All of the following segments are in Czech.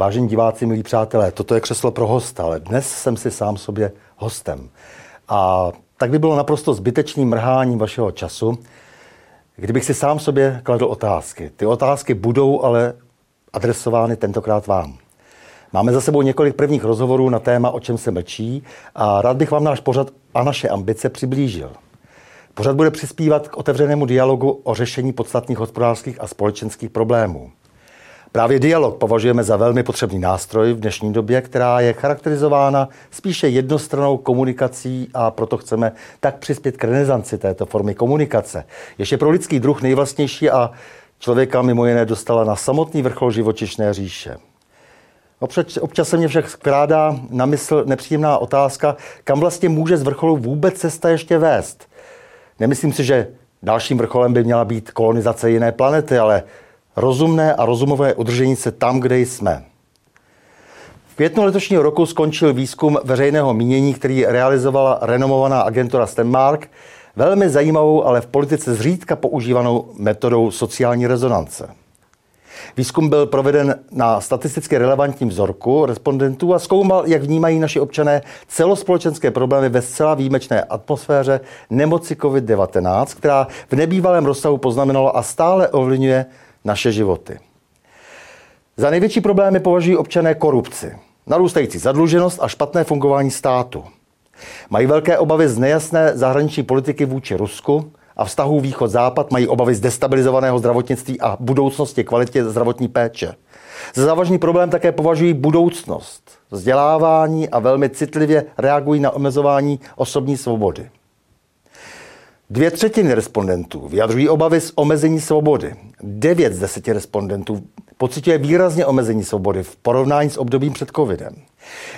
Vážení diváci, milí přátelé, toto je křeslo pro hosta, ale dnes jsem si sám sobě hostem. A tak by bylo naprosto zbytečným mrháním vašeho času, kdybych si sám sobě kladl otázky. Ty otázky budou ale adresovány tentokrát vám. Máme za sebou několik prvních rozhovorů na téma, o čem se mlčí a rád bych vám náš pořad a naše ambice přiblížil. Pořad bude přispívat k otevřenému dialogu o řešení podstatných hospodářských a společenských problémů. Právě dialog považujeme za velmi potřebný nástroj v dnešní době, která je charakterizována spíše jednostranou komunikací a proto chceme tak přispět k renesanci této formy komunikace. Ještě pro lidský druh nejvlastnější a člověka mimo jiné dostala na samotný vrchol živočišné říše. Občas, se mě však skrádá na mysl nepříjemná otázka, kam vlastně může z vrcholu vůbec cesta ještě vést. Nemyslím si, že dalším vrcholem by měla být kolonizace jiné planety, ale rozumné a rozumové udržení se tam, kde jsme. V květnu letošního roku skončil výzkum veřejného mínění, který realizovala renomovaná agentura Stenmark, velmi zajímavou, ale v politice zřídka používanou metodou sociální rezonance. Výzkum byl proveden na statisticky relevantním vzorku respondentů a zkoumal, jak vnímají naši občané celospolečenské problémy ve zcela výjimečné atmosféře nemoci COVID-19, která v nebývalém rozsahu poznamenala a stále ovlivňuje naše životy. Za největší problémy považují občané korupci, narůstající zadluženost a špatné fungování státu. Mají velké obavy z nejasné zahraniční politiky vůči Rusku a vztahu východ-západ, mají obavy z destabilizovaného zdravotnictví a budoucnosti kvalitě zdravotní péče. Za závažný problém také považují budoucnost, vzdělávání a velmi citlivě reagují na omezování osobní svobody. Dvě třetiny respondentů vyjadřují obavy z omezení svobody. Devět z deseti respondentů pocituje výrazně omezení svobody v porovnání s obdobím před covidem.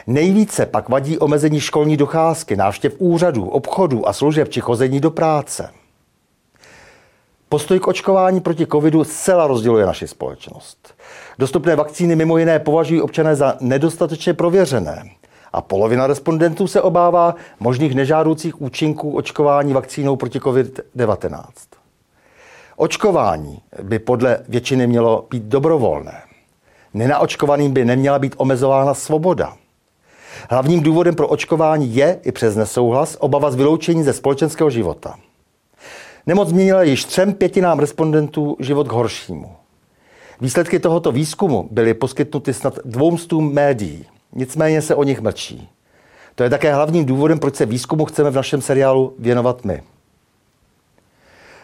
Nejvíce pak vadí omezení školní docházky, návštěv úřadů, obchodů a služeb či chození do práce. Postoj k očkování proti covidu zcela rozděluje naši společnost. Dostupné vakcíny mimo jiné považují občané za nedostatečně prověřené a polovina respondentů se obává možných nežádoucích účinků očkování vakcínou proti COVID-19. Očkování by podle většiny mělo být dobrovolné. Nenaočkovaným by neměla být omezována svoboda. Hlavním důvodem pro očkování je i přes nesouhlas obava z vyloučení ze společenského života. Nemoc změnila již třem pětinám respondentů život k horšímu. Výsledky tohoto výzkumu byly poskytnuty snad dvoumstům médií. Nicméně se o nich mlčí. To je také hlavním důvodem, proč se výzkumu chceme v našem seriálu věnovat my.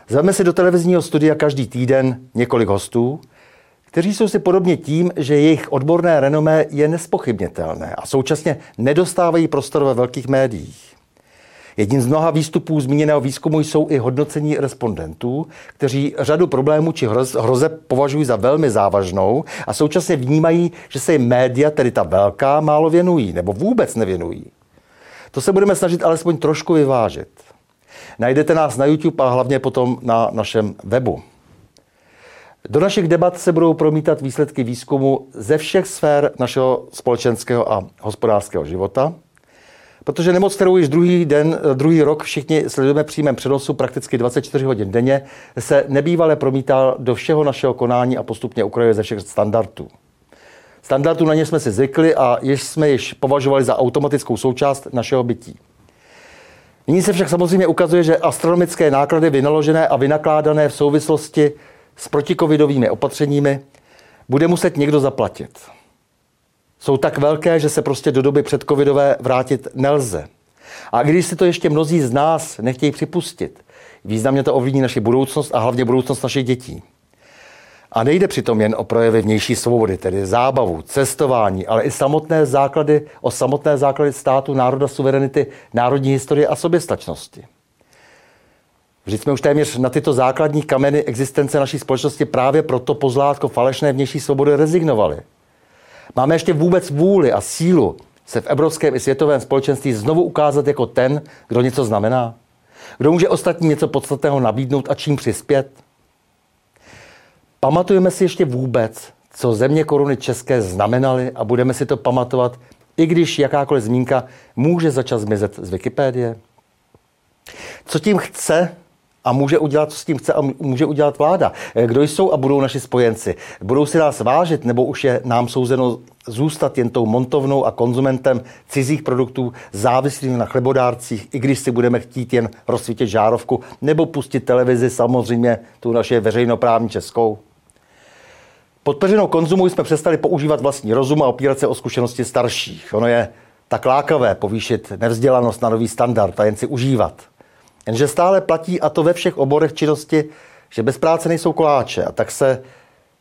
Zveme si do televizního studia každý týden několik hostů, kteří jsou si podobně tím, že jejich odborné renomé je nespochybnitelné a současně nedostávají prostor ve velkých médiích. Jedním z mnoha výstupů zmíněného výzkumu jsou i hodnocení respondentů, kteří řadu problémů či hroze považují za velmi závažnou a současně vnímají, že se jim média, tedy ta velká, málo věnují nebo vůbec nevěnují. To se budeme snažit alespoň trošku vyvážit. Najdete nás na YouTube a hlavně potom na našem webu. Do našich debat se budou promítat výsledky výzkumu ze všech sfér našeho společenského a hospodářského života – Protože nemoc, kterou již druhý den, druhý rok všichni sledujeme přímém přenosu prakticky 24 hodin denně, se nebývale promítá do všeho našeho konání a postupně ukrajuje ze všech standardů. Standardů na ně jsme si zvykli a již jsme již považovali za automatickou součást našeho bytí. Nyní se však samozřejmě ukazuje, že astronomické náklady vynaložené a vynakládané v souvislosti s protikovidovými opatřeními bude muset někdo zaplatit jsou tak velké, že se prostě do doby předcovidové vrátit nelze. A když si to ještě mnozí z nás nechtějí připustit, významně to ovlivní naši budoucnost a hlavně budoucnost našich dětí. A nejde přitom jen o projevy vnější svobody, tedy zábavu, cestování, ale i samotné základy, o samotné základy státu, národa, suverenity, národní historie a soběstačnosti. Vždyť jsme už téměř na tyto základní kameny existence naší společnosti právě proto pozlátko falešné vnější svobody rezignovali. Máme ještě vůbec vůli a sílu se v evropském i světovém společenství znovu ukázat jako ten, kdo něco znamená? Kdo může ostatní něco podstatného nabídnout a čím přispět? Pamatujeme si ještě vůbec, co země koruny české znamenaly a budeme si to pamatovat, i když jakákoliv zmínka může začat zmizet z Wikipédie? Co tím chce a může udělat, co s tím chce a může udělat vláda. Eh, kdo jsou a budou naši spojenci? Budou si nás vážit nebo už je nám souzeno zůstat jen tou montovnou a konzumentem cizích produktů závislých na chlebodárcích, i když si budeme chtít jen rozsvítit žárovku, nebo pustit televizi, samozřejmě tu naše veřejnoprávní českou. Podpořenou konzumu jsme přestali používat vlastní rozum a opírat se o zkušenosti starších. Ono je tak lákavé povýšit nevzdělanost na nový standard a jen si užívat. Jenže stále platí, a to ve všech oborech činnosti, že bez práce nejsou koláče. A tak se,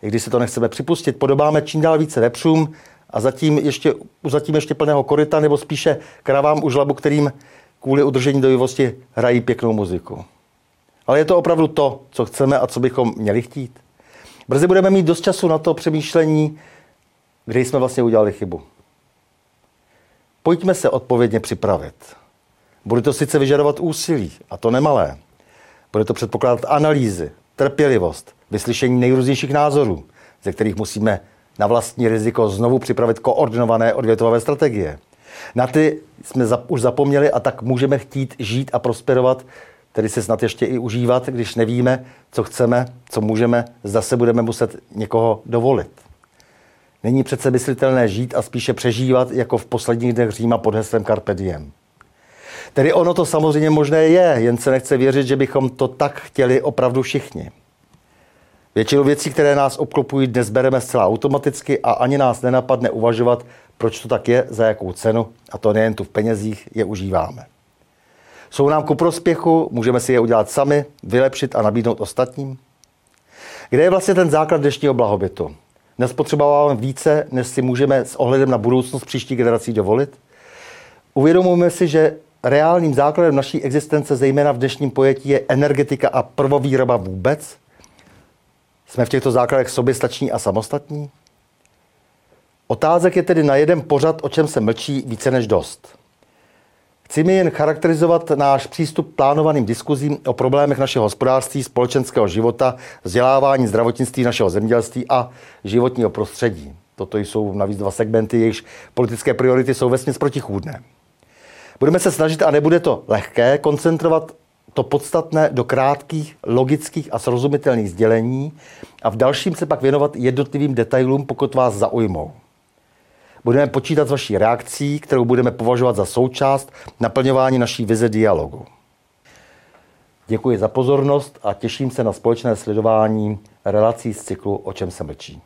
i když si to nechceme připustit, podobáme čím dál více vepřům a zatím ještě, zatím ještě plného koryta, nebo spíše kravám u žlabu, kterým kvůli udržení dojivosti hrají pěknou muziku. Ale je to opravdu to, co chceme a co bychom měli chtít. Brzy budeme mít dost času na to přemýšlení, kde jsme vlastně udělali chybu. Pojďme se odpovědně připravit. Bude to sice vyžadovat úsilí, a to nemalé. Bude to předpokládat analýzy, trpělivost, vyslyšení nejrůznějších názorů, ze kterých musíme na vlastní riziko znovu připravit koordinované odvětvové strategie. Na ty jsme už zapomněli a tak můžeme chtít žít a prosperovat, tedy se snad ještě i užívat, když nevíme, co chceme, co můžeme, zda se budeme muset někoho dovolit. Není přece myslitelné žít a spíše přežívat jako v posledních dnech Říma pod heslem Carpe Diem. Tedy ono to samozřejmě možné je, jen se nechce věřit, že bychom to tak chtěli opravdu všichni. Většinu věcí, které nás obklopují, dnes bereme zcela automaticky a ani nás nenapadne uvažovat, proč to tak je, za jakou cenu, a to nejen tu v penězích, je užíváme. Jsou nám ku prospěchu, můžeme si je udělat sami, vylepšit a nabídnout ostatním? Kde je vlastně ten základ dnešního blahobytu? Nespotřebováváme více, než si můžeme s ohledem na budoucnost příští generací dovolit? Uvědomujeme si, že reálným základem naší existence, zejména v dnešním pojetí, je energetika a prvovýroba vůbec? Jsme v těchto základech soběstační a samostatní? Otázek je tedy na jeden pořad, o čem se mlčí více než dost. Chci mi jen charakterizovat náš přístup plánovaným diskuzím o problémech našeho hospodářství, společenského života, vzdělávání, zdravotnictví našeho zemědělství a životního prostředí. Toto jsou navíc dva segmenty, jejichž politické priority jsou vesměs protichůdné. Budeme se snažit, a nebude to lehké, koncentrovat to podstatné do krátkých, logických a srozumitelných sdělení a v dalším se pak věnovat jednotlivým detailům, pokud vás zaujmou. Budeme počítat s vaší reakcí, kterou budeme považovat za součást naplňování naší vize dialogu. Děkuji za pozornost a těším se na společné sledování relací z cyklu O čem se mlčí.